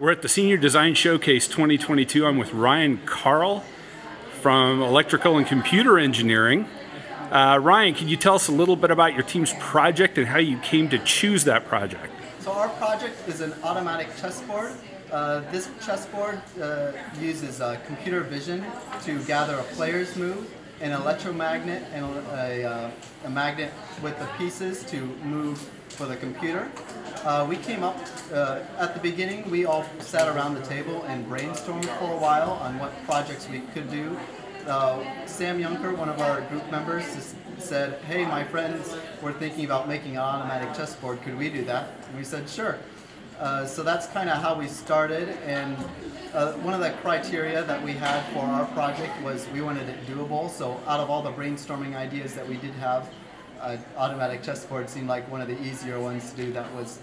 We're at the Senior Design Showcase 2022. I'm with Ryan Karl from Electrical and Computer Engineering. Uh, Ryan, can you tell us a little bit about your team's project and how you came to choose that project? So our project is an automatic chessboard. Uh, this chessboard uh, uses uh, computer vision to gather a player's move, an electromagnet, and a, uh, a magnet with the pieces to move for the computer. Uh, we came up uh, at the beginning. We all sat around the table and brainstormed for a while on what projects we could do. Uh, Sam Yunker, one of our group members, said, "Hey, my friends, we're thinking about making an automatic chessboard. Could we do that?" And we said, "Sure." Uh, so that's kind of how we started, and uh, one of the criteria that we had for our project was we wanted it doable. So out of all the brainstorming ideas that we did have, uh, automatic chessboard seemed like one of the easier ones to do that was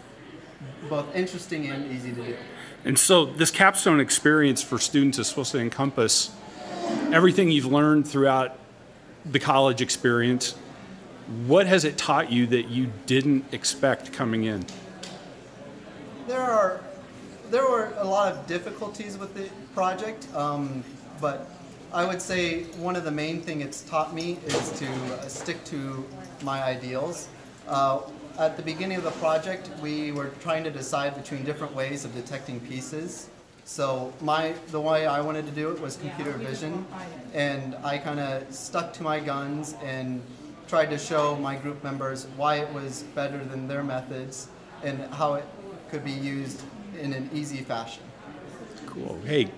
both interesting and easy to do. And so, this capstone experience for students is supposed to encompass everything you've learned throughout the college experience. What has it taught you that you didn't expect coming in? There are there were a lot of difficulties with the project, um, but I would say one of the main thing it's taught me is to uh, stick to my ideals. Uh, at the beginning of the project, we were trying to decide between different ways of detecting pieces. So my the way I wanted to do it was computer vision, and I kind of stuck to my guns and tried to show my group members why it was better than their methods and how it could be used in an easy fashion. Cool. Hey,